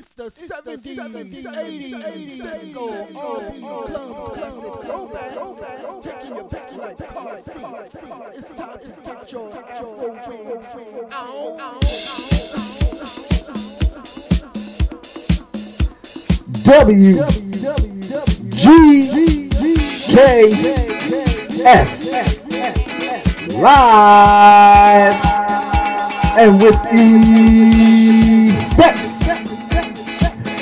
It's the 70s, 70s 80s, 80s, disco, R&B, club, classic, throwback, taking your back like car seats. It's time to get your Afro wings W G K S live and with effect.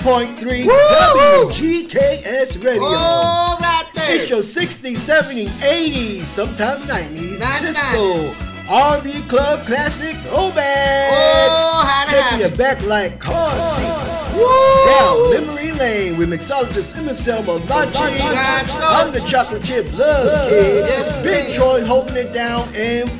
100.3 WGKS Radio. Oh, right there. It's your 60s, 70s, 80s, sometimes 90s Not disco. 90s. RB Club Classic Throwbacks. Oh, Taking you back like car seats. Down memory lane with mixologist Emerson Malachi. I'm the chocolate chip love kid. Yes, Big Troy holding it down and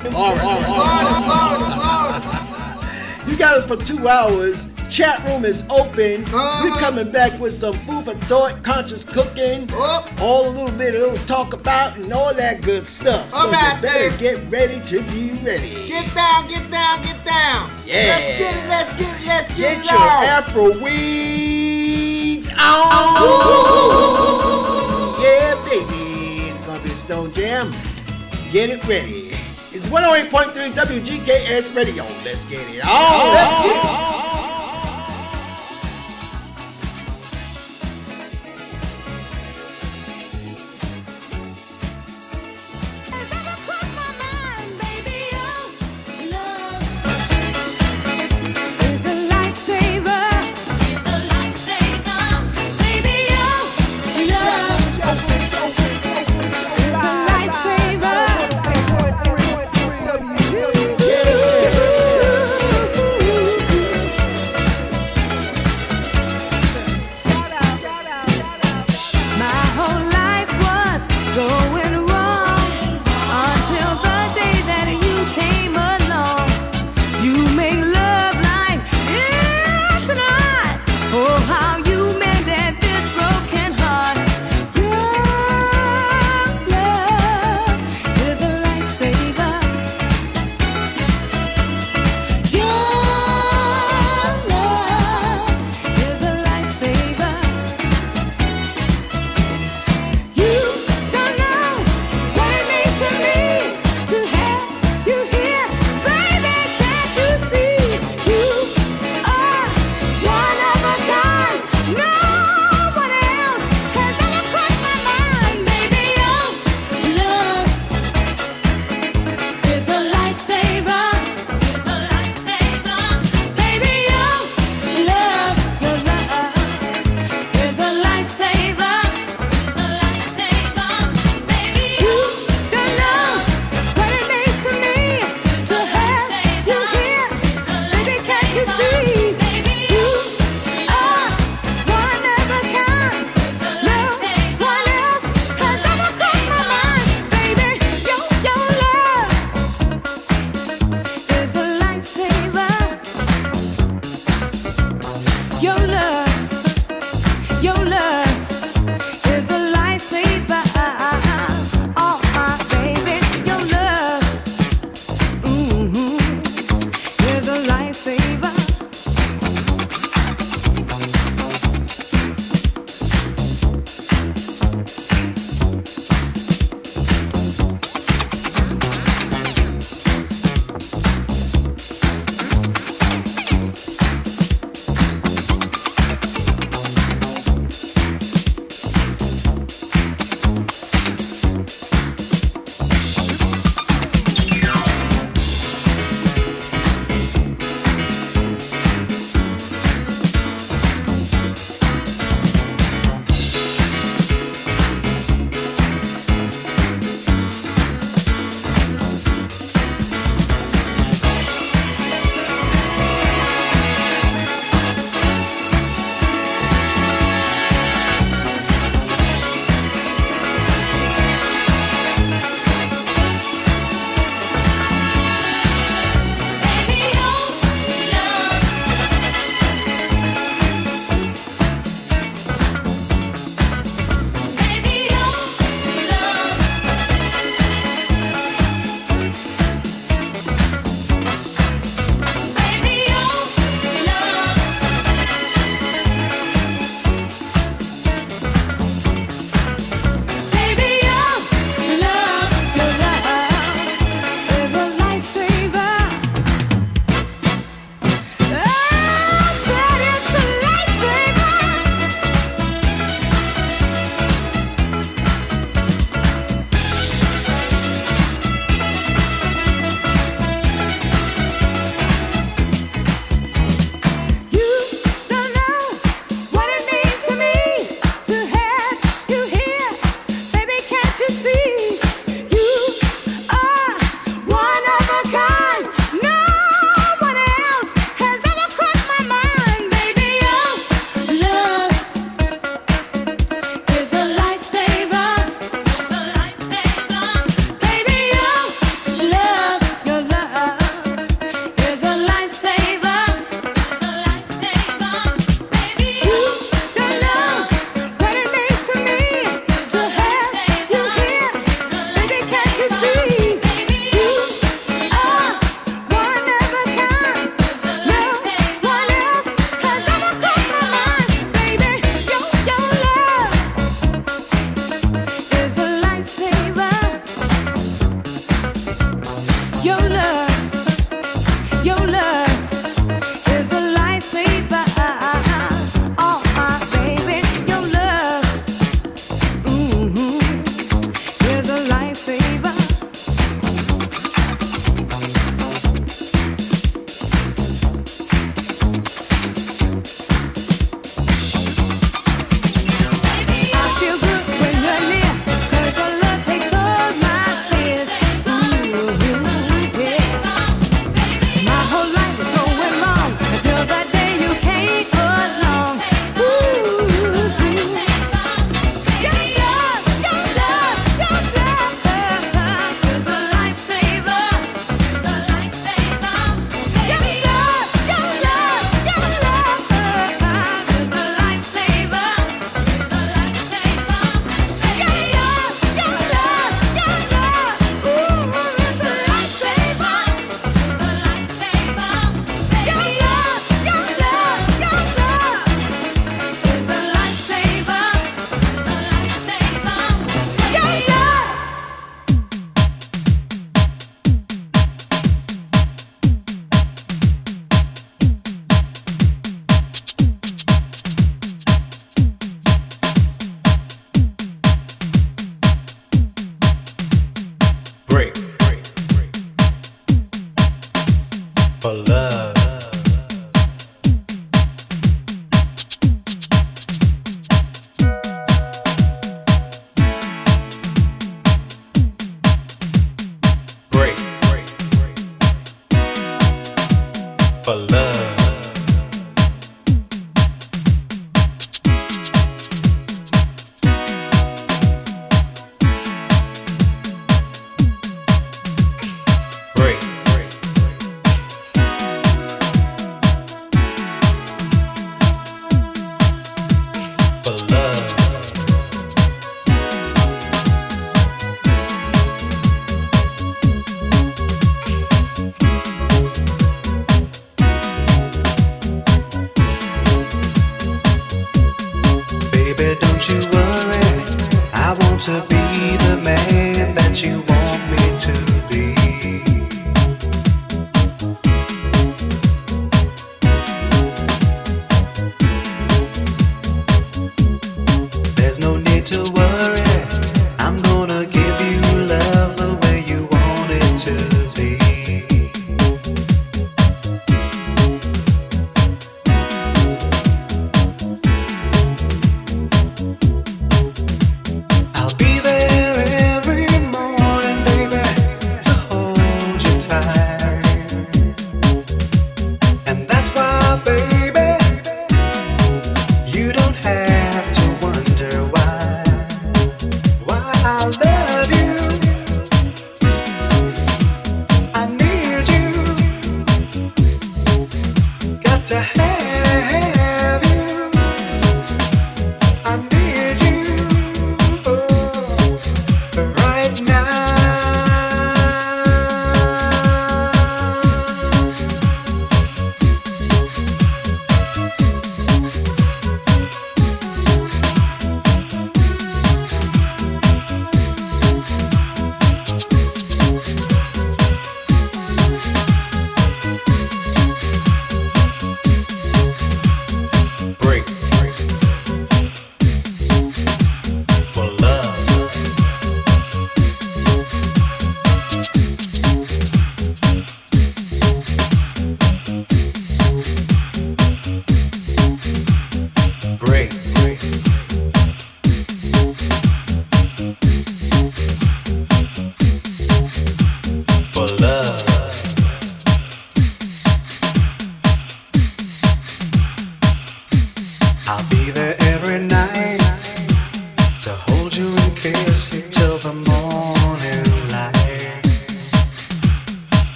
You got us for two hours Chat room is open. Uh-huh. We're coming back with some food for thought, conscious cooking, Oh. all a little bit of little talk about, and all that good stuff. All so right, you better babe. get ready to be ready. Get down, get down, get down. Yeah. Let's get it, let's get it, let's get, Get it Get your on. Afro wings on. Yeah, baby. It's gonna be a Stone Jam. Get it ready. It's 108.3 WGKS Radio. Let's get it on. Let's get it.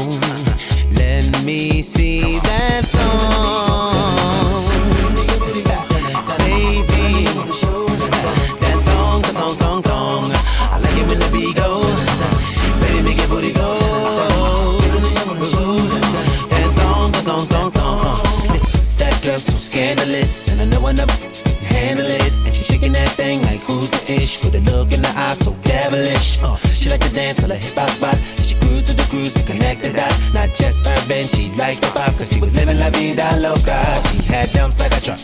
Let me see that. Baby, that thong, thong, thong, thong. I like it when the. Baby, make booty go. That thong, thong, thong, thong. That girl so scandalous, and I know I handle it. And shaking that thing like who's the ish with a look in eye so devilish. Uh, she like to dance till her hip just urban. She liked the pop, cause she was living la vida loca. She had dumps like a truck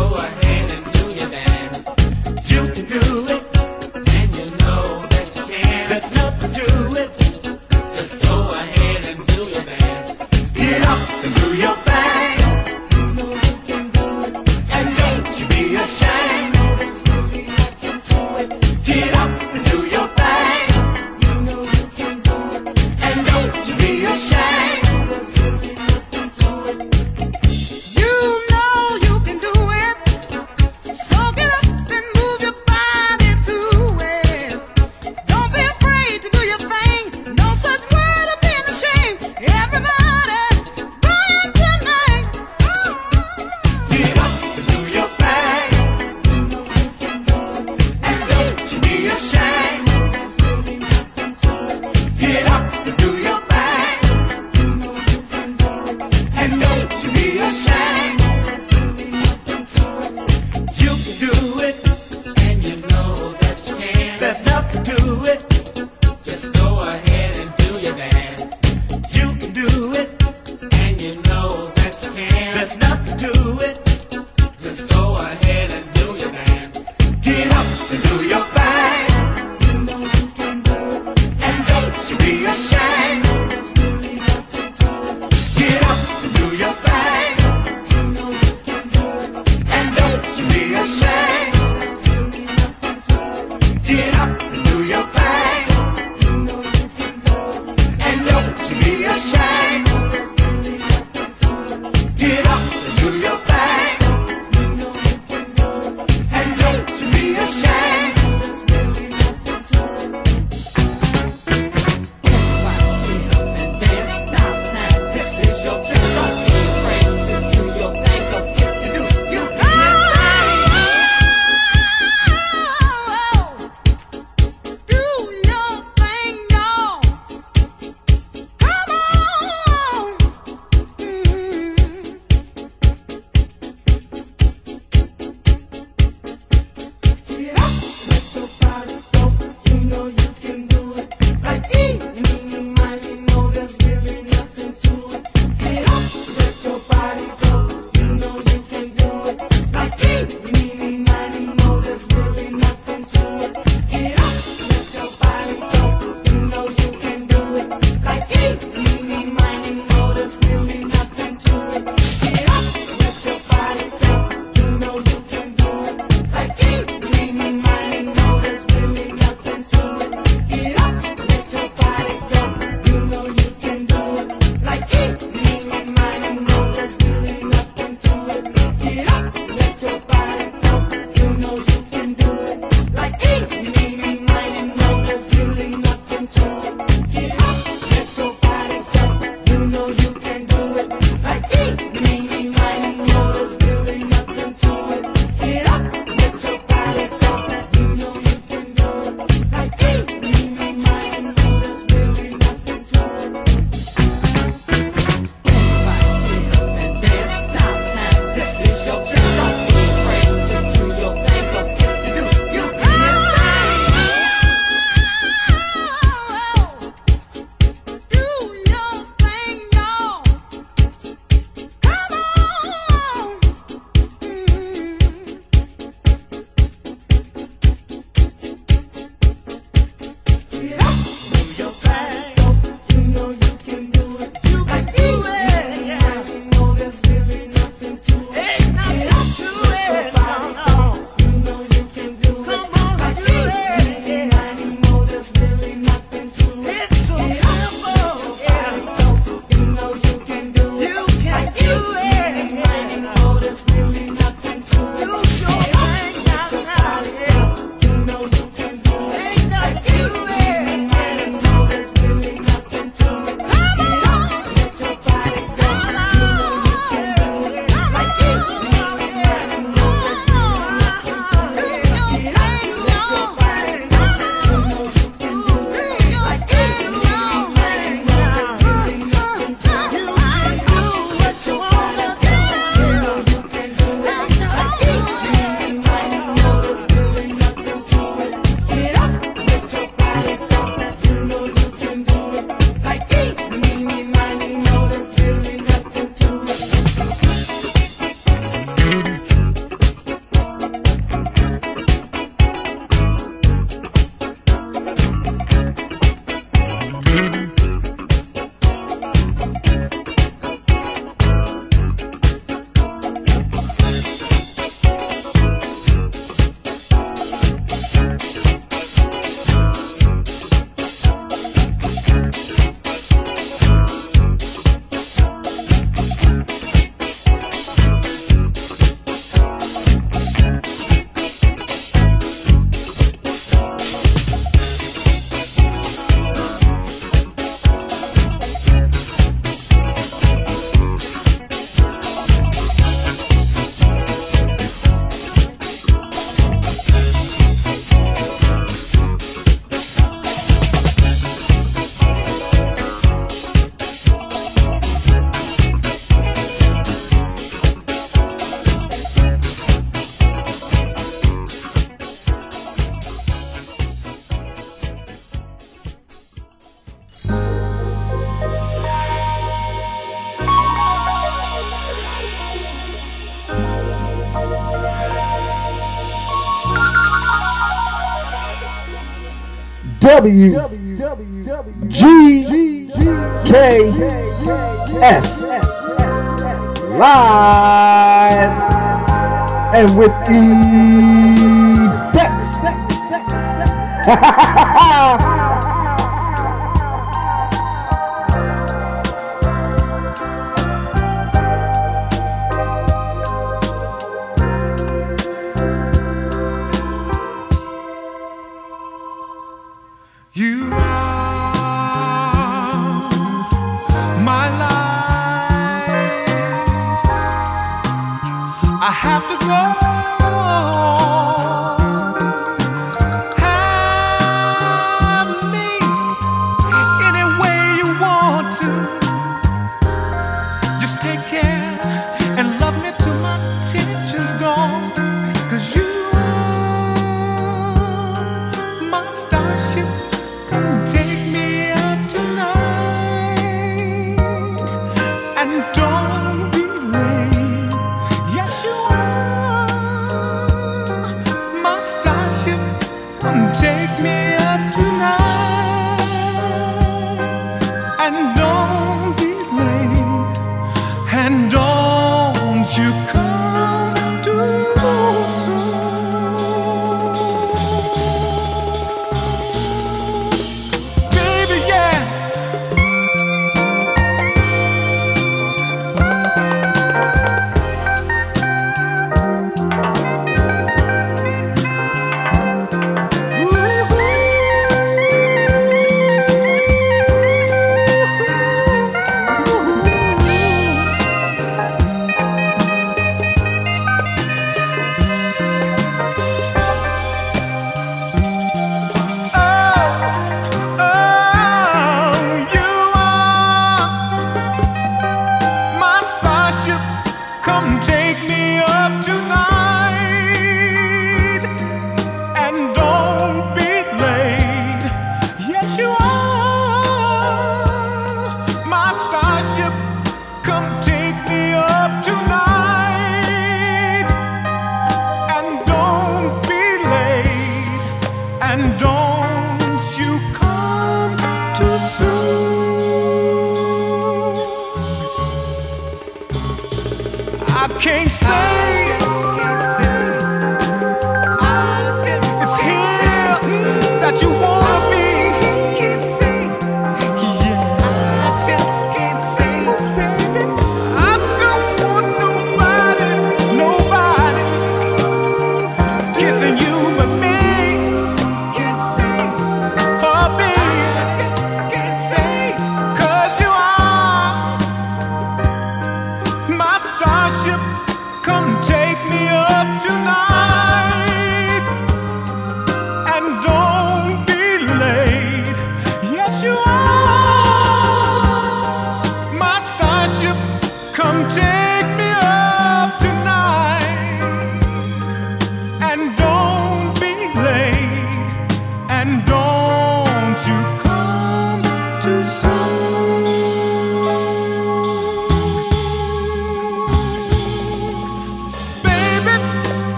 Go ahead and do your dance. You can do it, WGKS live and with effects.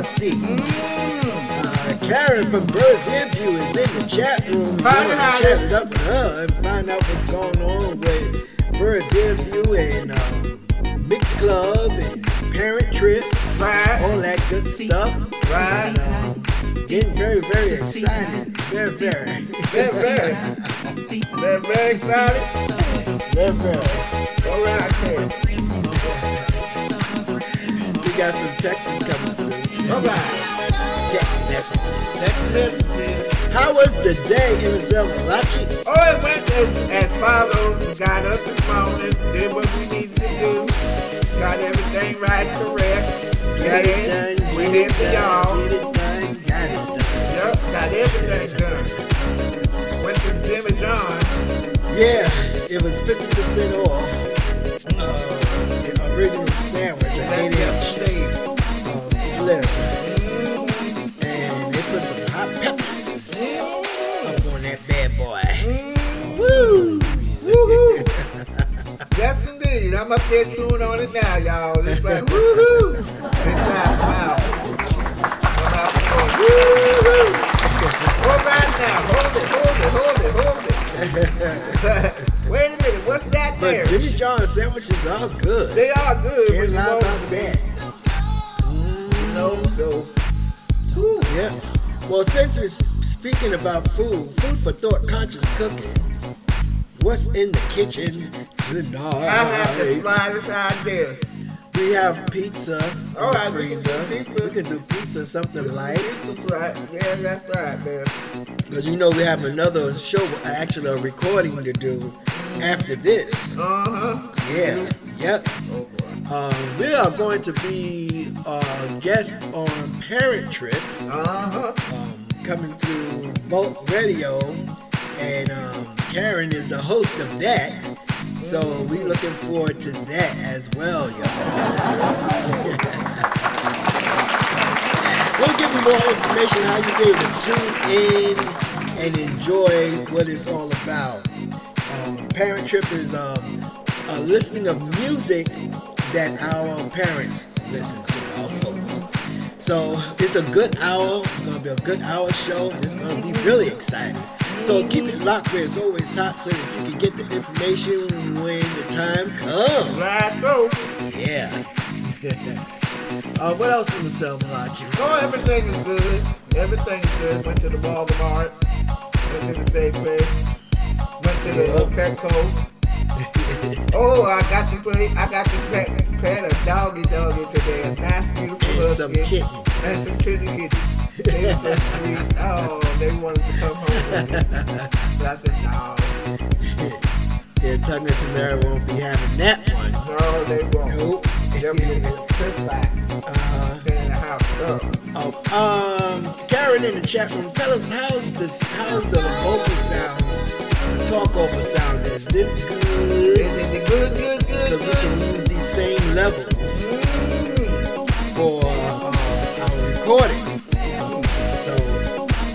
car seats. Uh, Karen from Bird's View is in the chat room. Chat it up with her and find out what's going on with Bird's View and um, Mix Club and Parent Trip, Right. all that good stuff. Right. And, um, getting very, very excited. Very, very. Very, very. Very, very excited. very, very. All right, there. We got some Texas coming. All right. Text messages. Message. How was the day in the Malachi? Oh, it went as, as follows. Got up this morning, did what we needed to do, got everything right, correct. Get it done, get it for done, y'all. get it done, got it done. Yep, got everything done. Went to Jimmy John's. Yeah, it was 50% off. Uh, the original sandwich, 8 Indeed. I'm up there chewing on it now, y'all. It's like woohoo inside my mouth. My mouth is going woohoo. Hold right now. Hold it, hold it, hold it, hold it. Wait a minute. What's that But there? Jimmy John's sandwiches are good. They are good. Can't you lie about that. Mm, know, so. Yeah. Well, since we're speaking about food, food for thought, conscious cooking. What's in the kitchen I have to fly this idea. We have pizza. All in we can do freezer. pizza. We can do pizza, something light. Right. Yeah, that's right there. Because you know we have another show, actually a recording to do after this. Uh-huh. Yeah. Yep. Oh, boy. Um, we are going to be uh, guests on Parent Trip. Uh-huh. um, coming through Volt Radio, and um, Karen is a host of that. So we looking forward to that as well, y'all. we'll give you more information how you able to tune in and enjoy what it's all about. Um, Parent Trip is um, a listening of music that our parents listen to, our folks. So it's a good hour. It's gonna be a good hour show, it's gonna be really exciting. So keep it locked where it's always hot, so you can get the information when the time comes. Right, so. Yeah. uh, what else in the cell, Malachi? Oh, everything is good. Everything is good. Went to the Walmart. Went to the Safeway. Went to the uh, Petco. oh, I got to it. I got to pet, pet a doggy doggy today. A nice, beautiful And some kittens. And some kitty kitties. They were so. Oh, they wanted to come home. But I said, no, Yeah, Tugger and Tamara won't be having that one. no, they won't. Nope. They'll be in the back. Uh-huh. Cleaning the house up. Oh, um, Karen in the chat room, tell us how's this, how's the vocal sounds, the talk over sound? Is this good? Is it good, good, good, Because we can use these same levels for uh, our recording. So,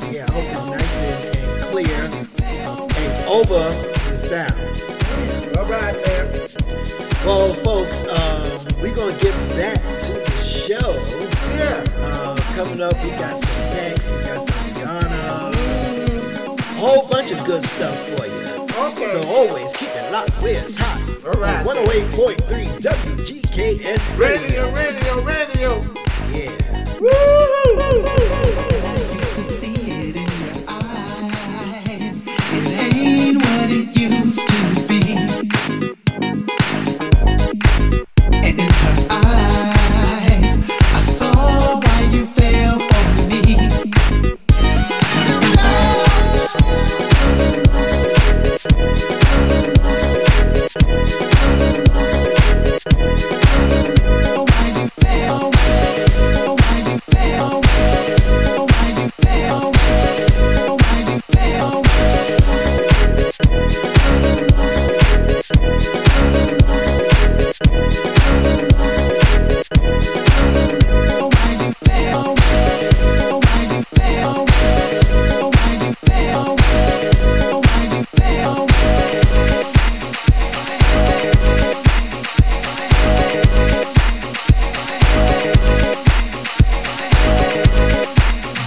yeah, I hope it's nice and, and clear and over the sound. All right, there. Well, folks, um, we're gonna get back to the show. Yeah. Uh, coming up, we got some Max, we got some Rihanna, a whole bunch of good stuff for you. Okay. So always keep it locked where it's hot. All right. On 108.3 WGKS Radio. Radio, radio, radio. Yeah. Used to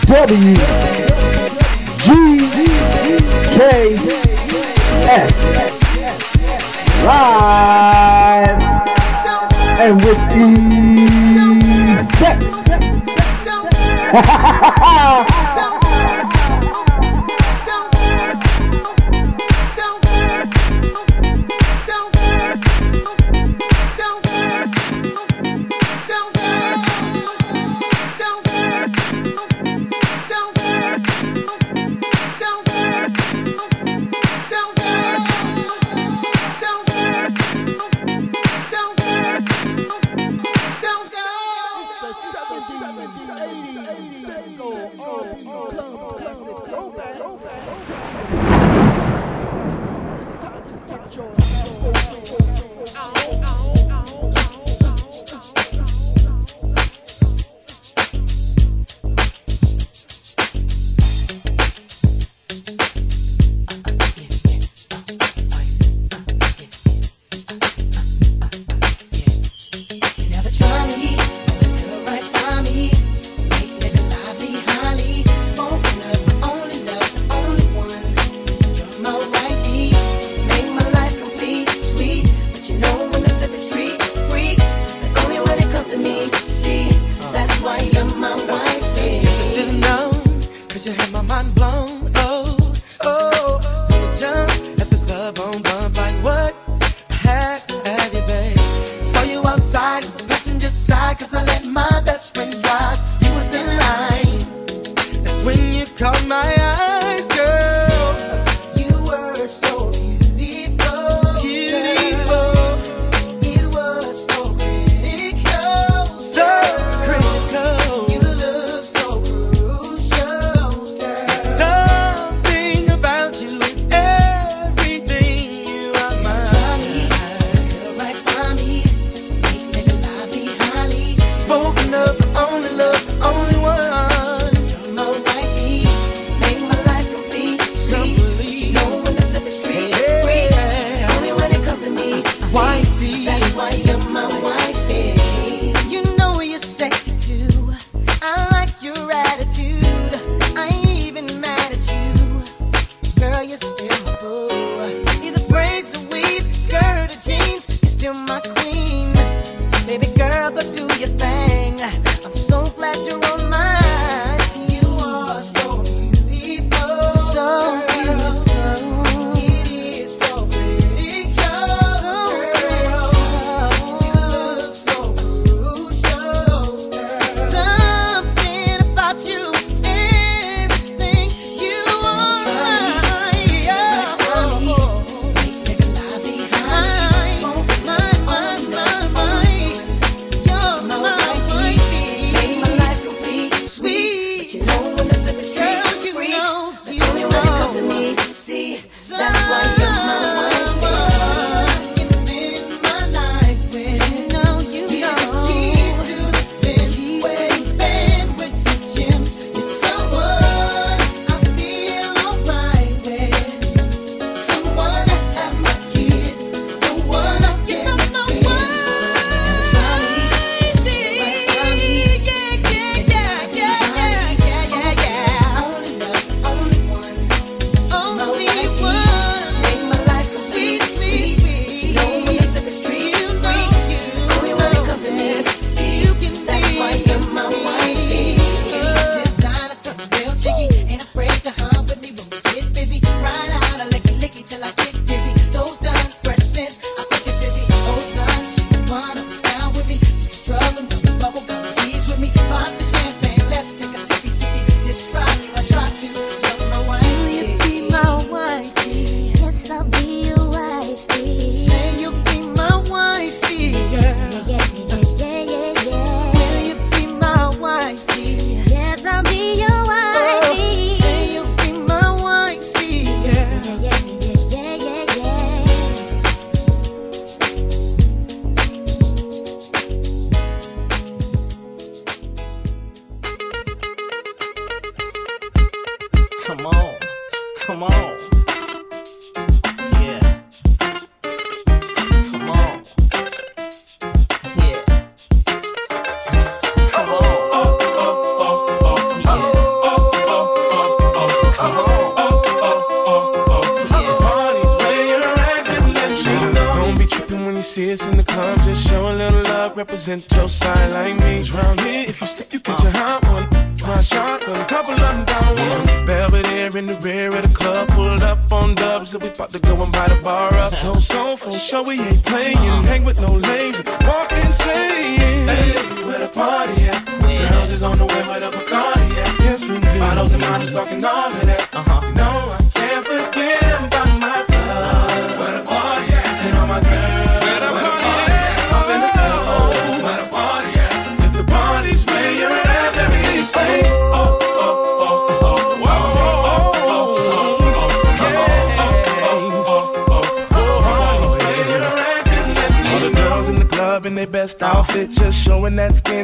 W G K S live and with effects.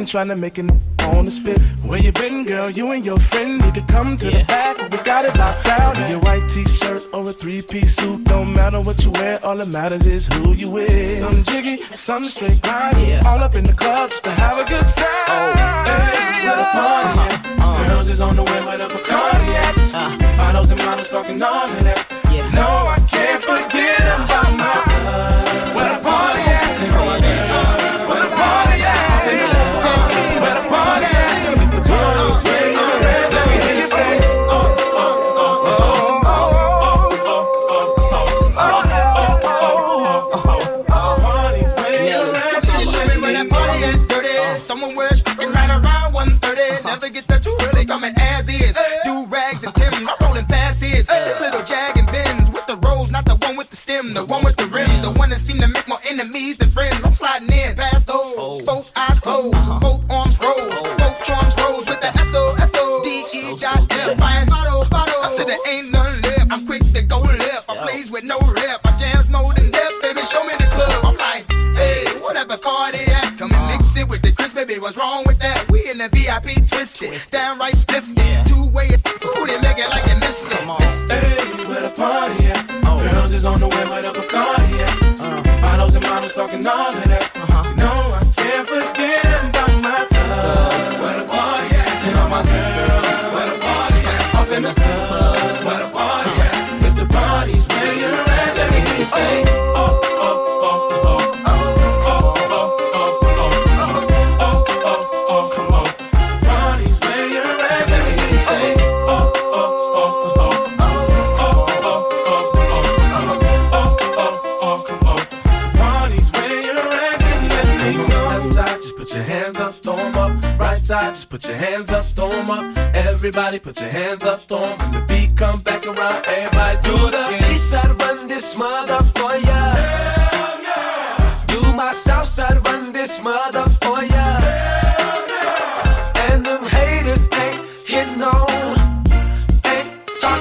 been trying to make it on the spit. Where you been, girl? You and your friend need to come to yeah. the back. We got it locked down. In your white t-shirt or a three-piece suit, don't matter what you wear. All that matters is who you with. Some jiggy, some straight grind.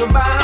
goodbye.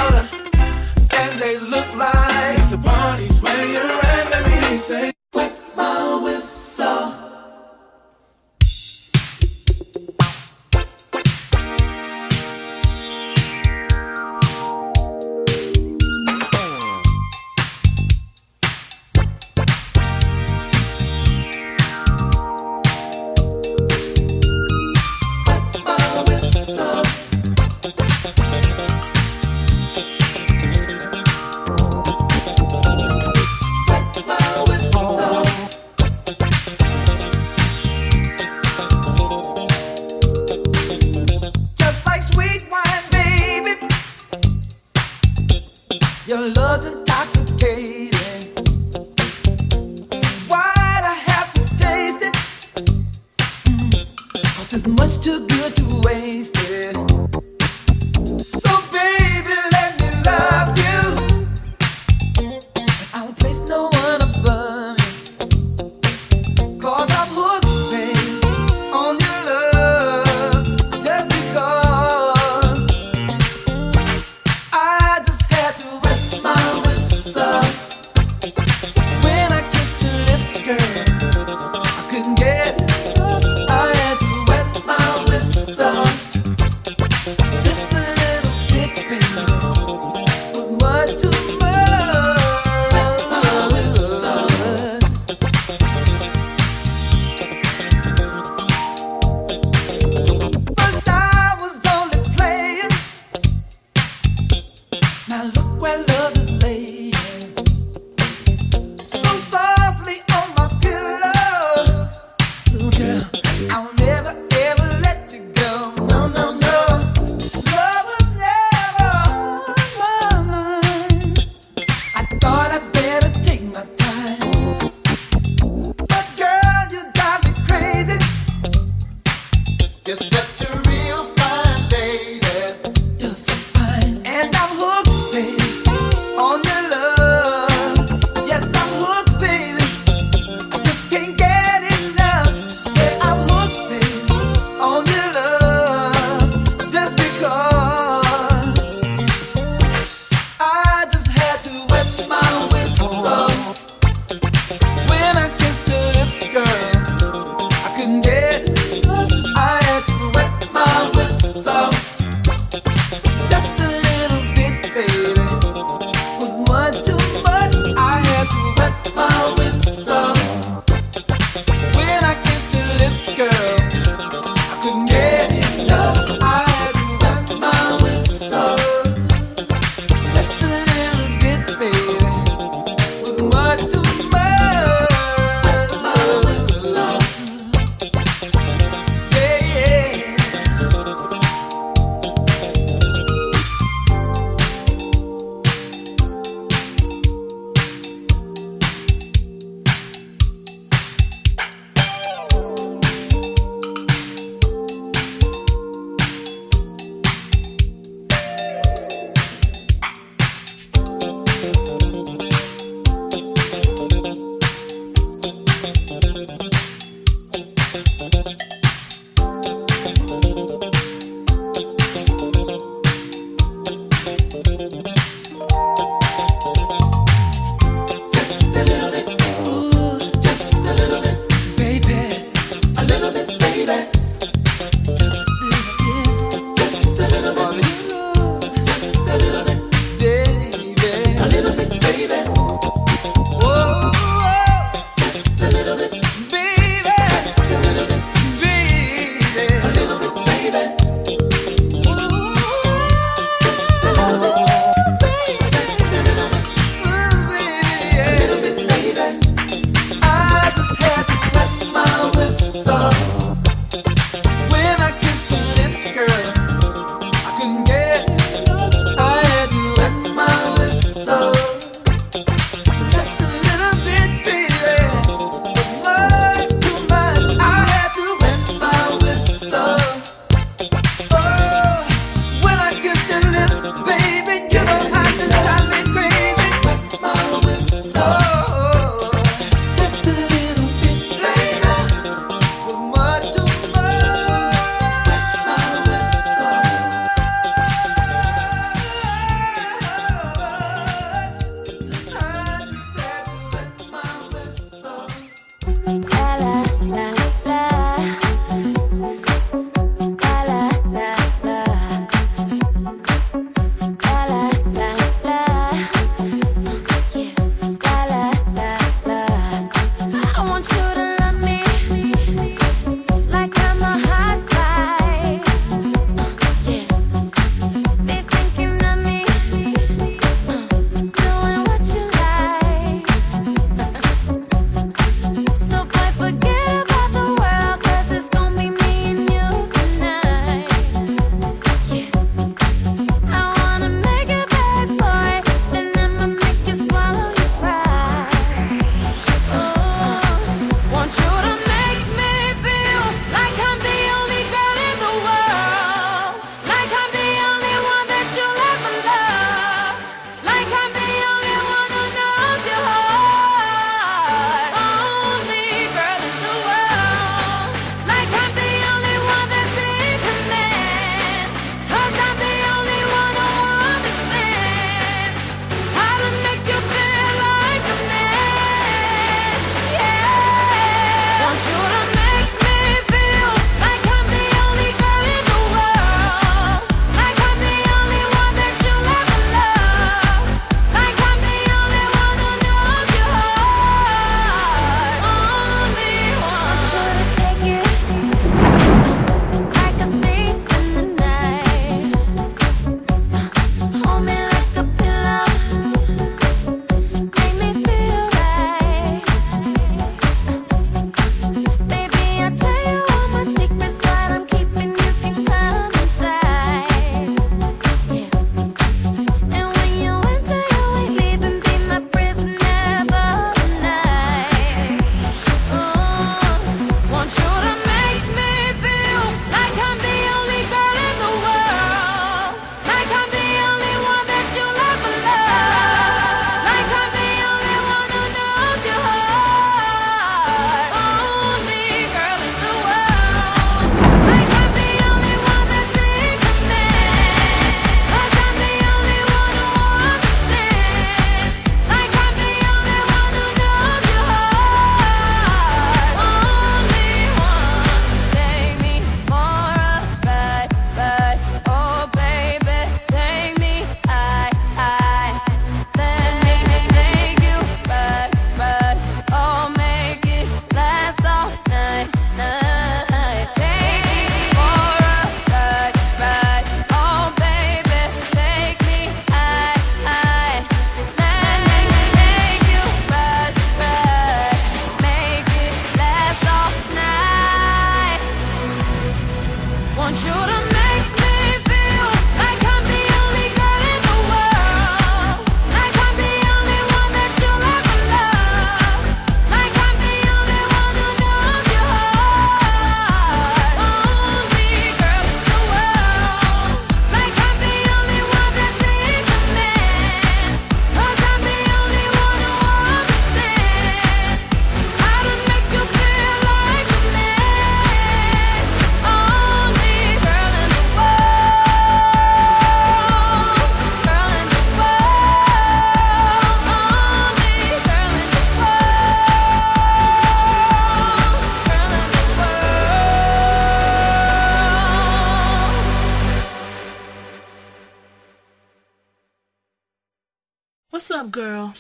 want you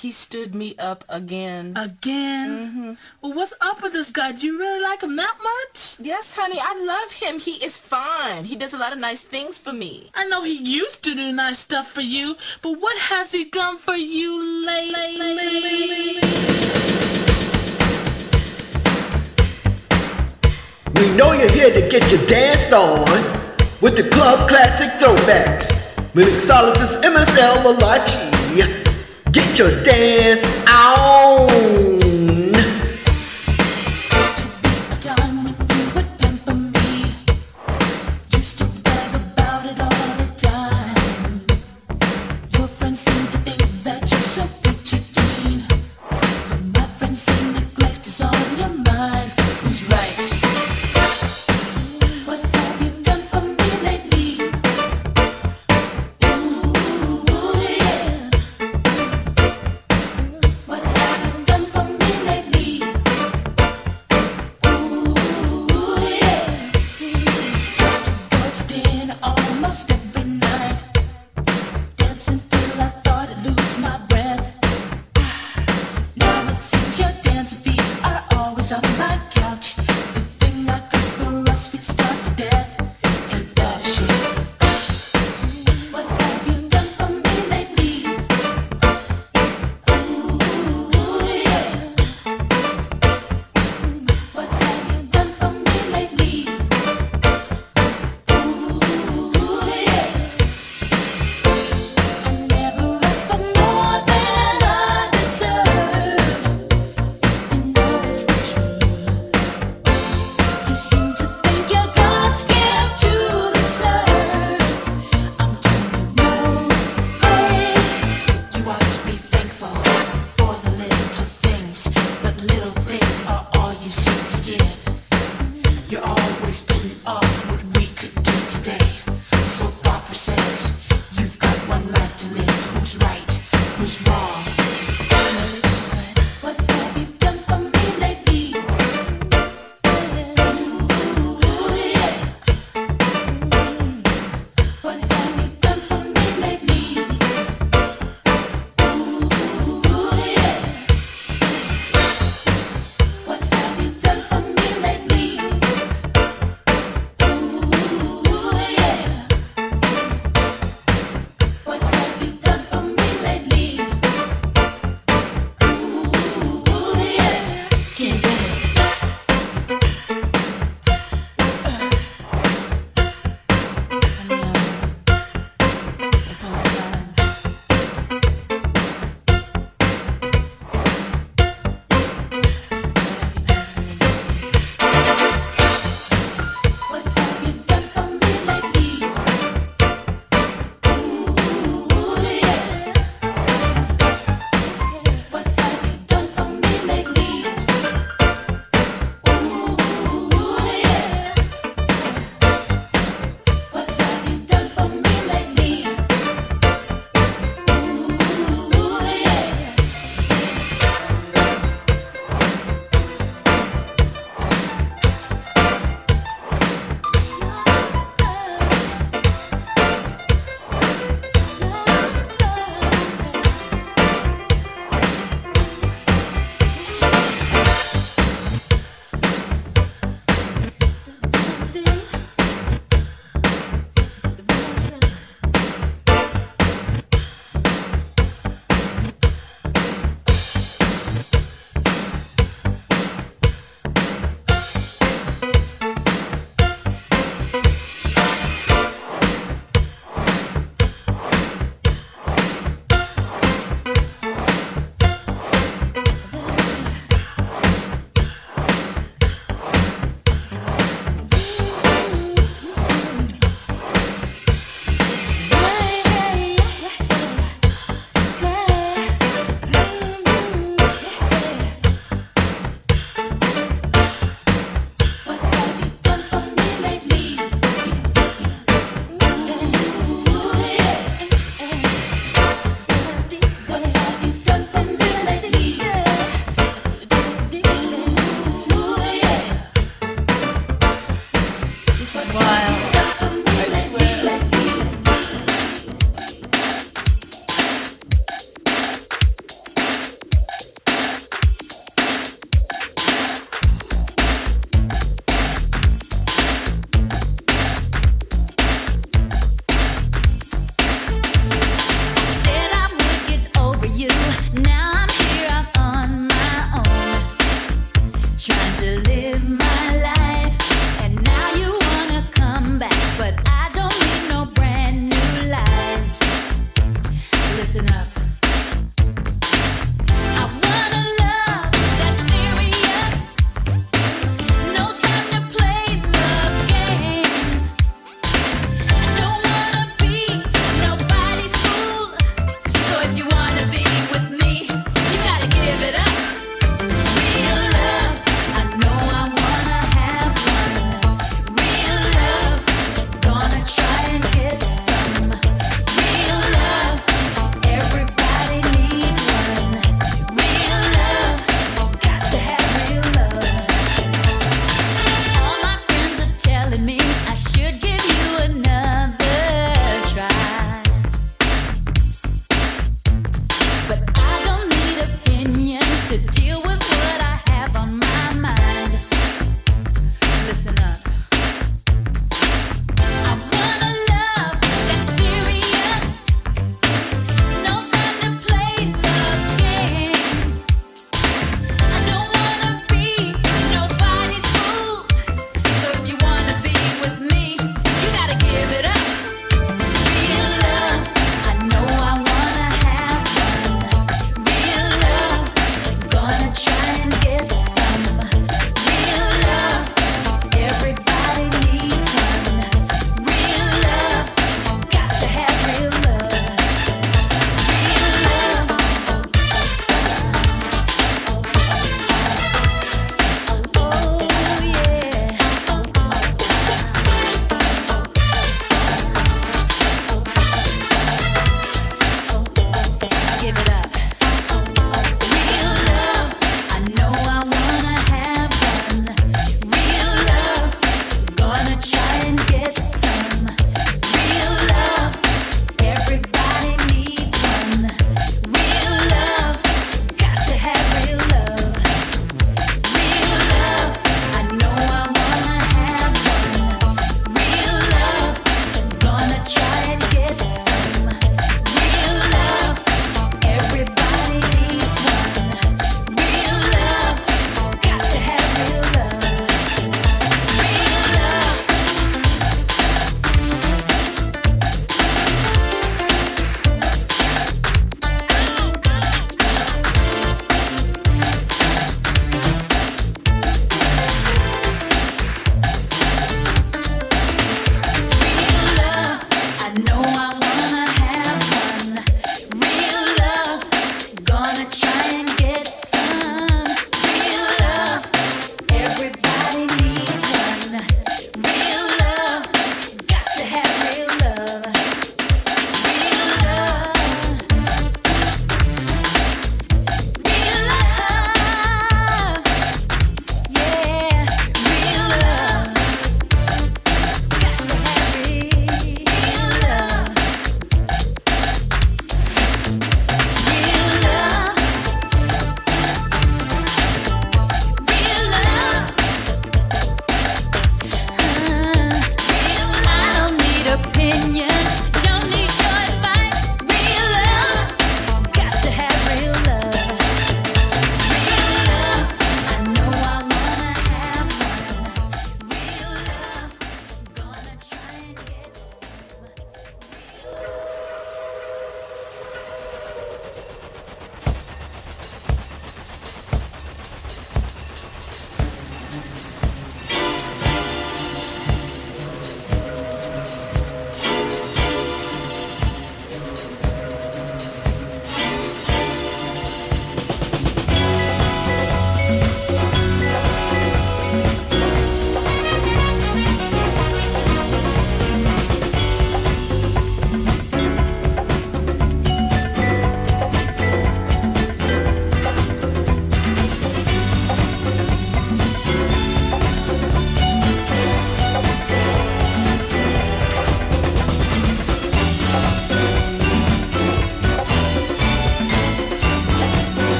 He stood me up again. Again? Mm-hmm. Well, what's up with this guy? Do you really like him that much? Yes, honey, I love him. He is fine. He does a lot of nice things for me. I know he used to do nice stuff for you, but what has he done for you lately? We know you're here to get your dance on with the club classic throwbacks. Mixologist MSL Malachi. Get your dance on.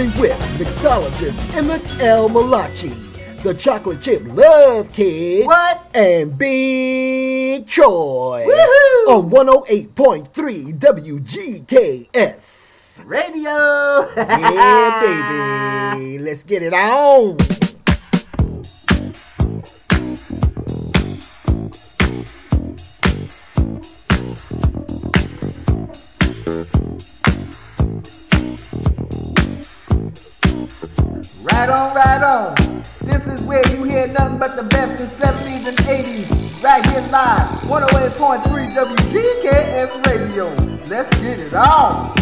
With mixologist MSL Malachi, the chocolate chip love kid, what? And Big Troy on 108.3 WGKS. Radio! yeah, baby. Let's get it on. On, right on. This is where you hear nothing but the best in 70s and 80s. Right here live, 108.3 WGKS Radio. Let's get it on.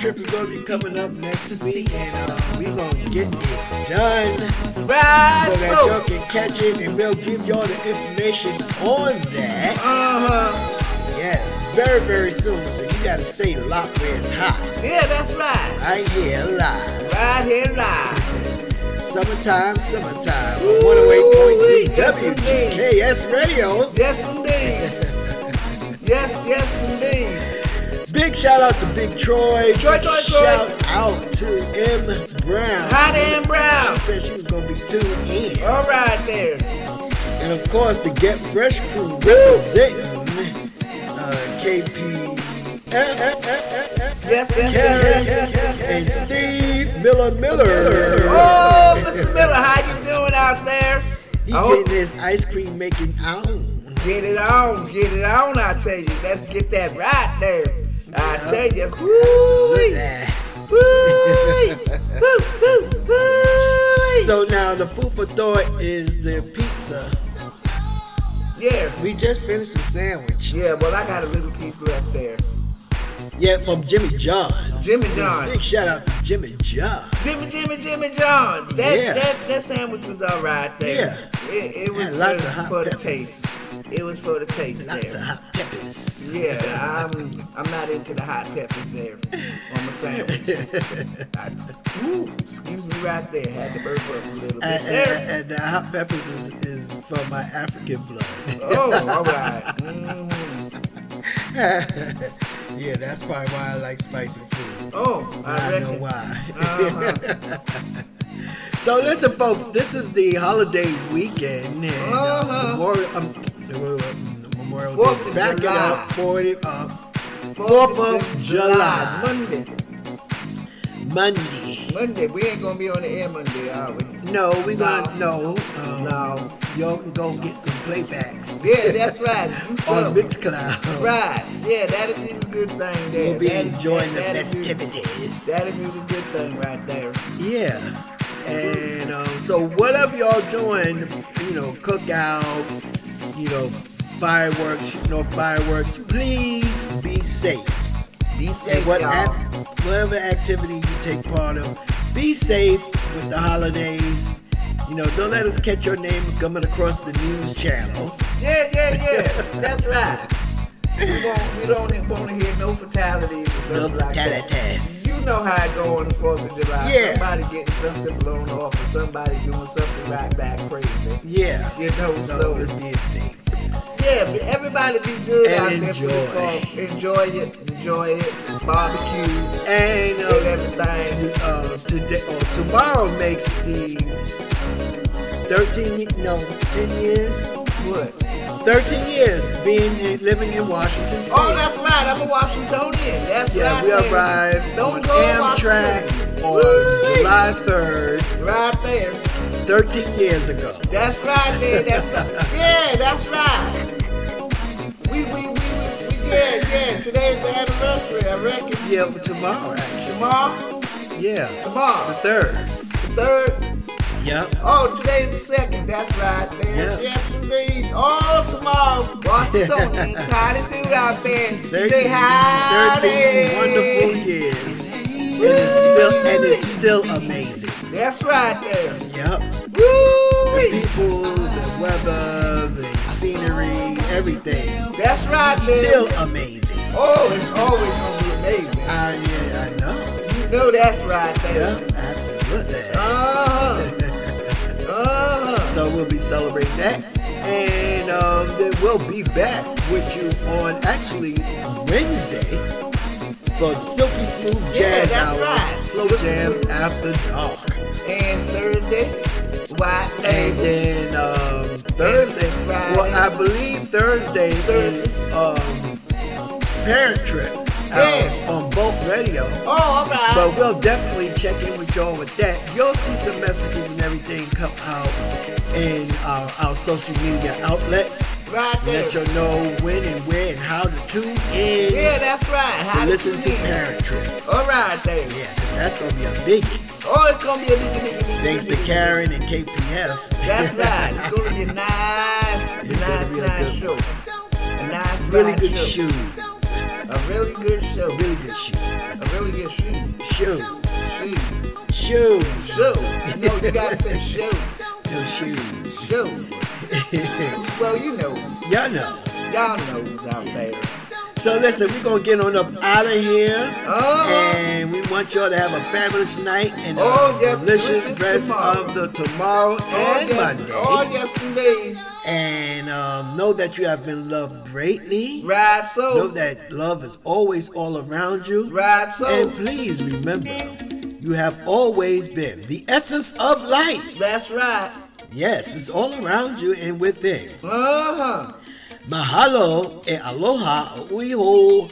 Trip is gonna be coming up next week, and uh, we're gonna get it done Right, so that so. y'all can catch it, and we'll give y'all the information on that. Uh-huh. Yes, very very soon. So you gotta stay locked where it's hot. Yeah, that's right. Right here live. Right here live. Summertime, summertime. 108.3 Yes, indeed. WGKS Radio. Yes, indeed. yes, yes, indeed. Shout out to Big Troy. Troy, Troy, Troy. shout out to M Brown. Hot to M. Brown. She said she was gonna be tuned in. All right there. And of course, the Get Fresh crew representing uh, KP. Yes, yes, Karen yes, yes, yes. and Steve Miller Miller. Oh, Mr. Miller, how you doing out there? He getting his ice cream making on. Get it on, get it on, I tell you. Let's get that right there. I tell you. Woo-wee. Woo-wee. Woo-wee. So now the food for thought is the pizza. Yeah. We just finished the sandwich. Yeah, well, I got a little piece left there. Yeah, from Jimmy John's. Jimmy John's. Big shout out to Jimmy John's. Jimmy, Jimmy, Jimmy John's. That Yeah. that, that sandwich was all right there. It, it was lots for, of hot for the peppers. taste. It was for the taste Lots there. of hot peppers. Yeah, I'm I'm not into the hot peppers there on my sandwich. I, ooh, excuse me right there. Had to burp up a little bit And, there. and, and the hot peppers is, is from my African blood. Oh, all right. Mhm. yeah, that's probably why I like spicy food. Oh, I I know why. Uh-huh. so listen, folks, this is the holiday weekend, and uh, Uh-huh. Memorial, um, Memorial, Memorial Fourth Day. of Back July. it up, Fourth uh, Fourth of July, Monday. Monday. Monday. We ain't gonna be on the air Monday, are we? No, we gonna no. Um, No. Y'all can go get some playbacks. Yeah, that's right. On. Mixcloud. Right. Yeah, that'll be the good thing there. We'll be That'll- enjoying the that'll be- festivities. That'll be the good thing right there. Yeah. And um, so whatever y'all doing, you know, cookout, you know, fireworks, shooting off fireworks, please be safe. Be safe, what y'all. Uh, whatever activity you take part of, be safe with the holidays. You know, don't let us catch your name coming across the news channel. Yeah, yeah, yeah. That's right. We don't want to hear no fatalities or No something like that. fatalities. You know how it go on the Fourth of July. Yeah. Somebody getting something blown off, or somebody doing something right back crazy. Yeah. You know, So so let's be safe. yeah, everybody be good And out there for the enjoy. Enjoy it, enjoy it, barbecue, And uh, everything. to, uh, today, oh, tomorrow makes the 13, no, 10 years? What? 13 years being in, living in Washington State. Oh, that's right. I'm a Washingtonian. That's yeah, right. we man. arrived Don't on go Amtrak on. July 3rd, Right there. 13 years ago. That's right there. That's yeah, that's right. We we we we, we yeah yeah. Today's the anniversary. I reckon. Yeah, but tomorrow actually. Tomorrow. Yeah. Tomorrow. The third. The third. Yep. Oh, today's the second. That's right there. Yes, indeed. Oh, tomorrow. Washington. How to do out there. 13, Say hi. 13 wonderful years. And it's still and it's still amazing. That's right there. Yep. The people, the weather, the scenery, everything. That's right there. Still amazing. Oh, it's always gonna be amazing. I yeah, I know. You know that's right there. Yeah, absolutely. Uh-huh. Uh-huh. So we'll be celebrating that. And um, then we'll be back with you on actually Wednesday for the Silky Smooth Yeah, Jazz that's Hour. right. Slow Jams. After Dark. And Thursday, White And then um, Thursday, Friday. well, I believe Thursday is um, Parent Trip on both Radio. Oh, all right. But we'll definitely check in with y'all with that. You'll see some messages and everything come out in our, our social media outlets. Right there. Let you know when and where and how to tune in. Yeah, that's right. To How to listen to. Parent Trip. All right there. Yeah, that's gonna be a biggie. Oh, it's gonna be a big, big, big, Thanks to Karen and KPF. That's right. It's gonna be a nice, It's gonna nice, be a nice good show. A nice, Really good show. shoe. A really good show. Really good shoe. A really good shoe. Shoe. Shoe. Shoe. Shoe. No, you gotta say shoe. No shoes. Shoe. Well, you know. Y'all know. Y'all knows out there. So listen, we're gonna get on up out of here, Uh-huh. and we want y'all to have a fabulous night and a Oh, yes, delicious delicious rest tomorrow. of the tomorrow Oh, and yes. Monday. Oh, yes, indeed. And um, know that you have been loved greatly. Right, so. Know that love is always all around you. Right, so. And please remember, you have always been the essence of life. That's right. Yes, it's all around you and within. Uh huh. Mahalo e aloha uiho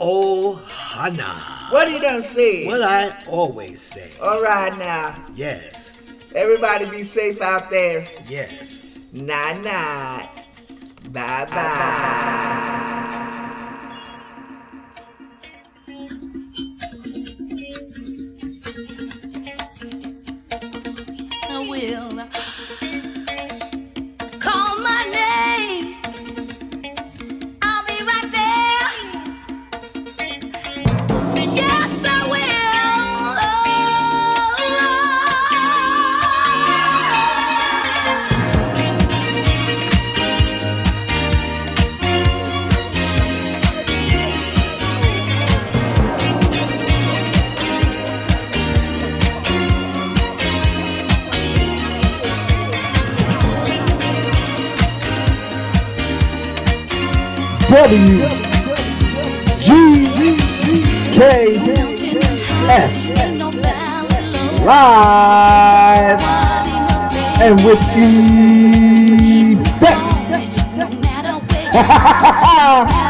ohana. What he done say? What I always say. All right now. Yes, Everybody be safe out there. yes. Night night. Bye bye. I will W G K S. Live and with the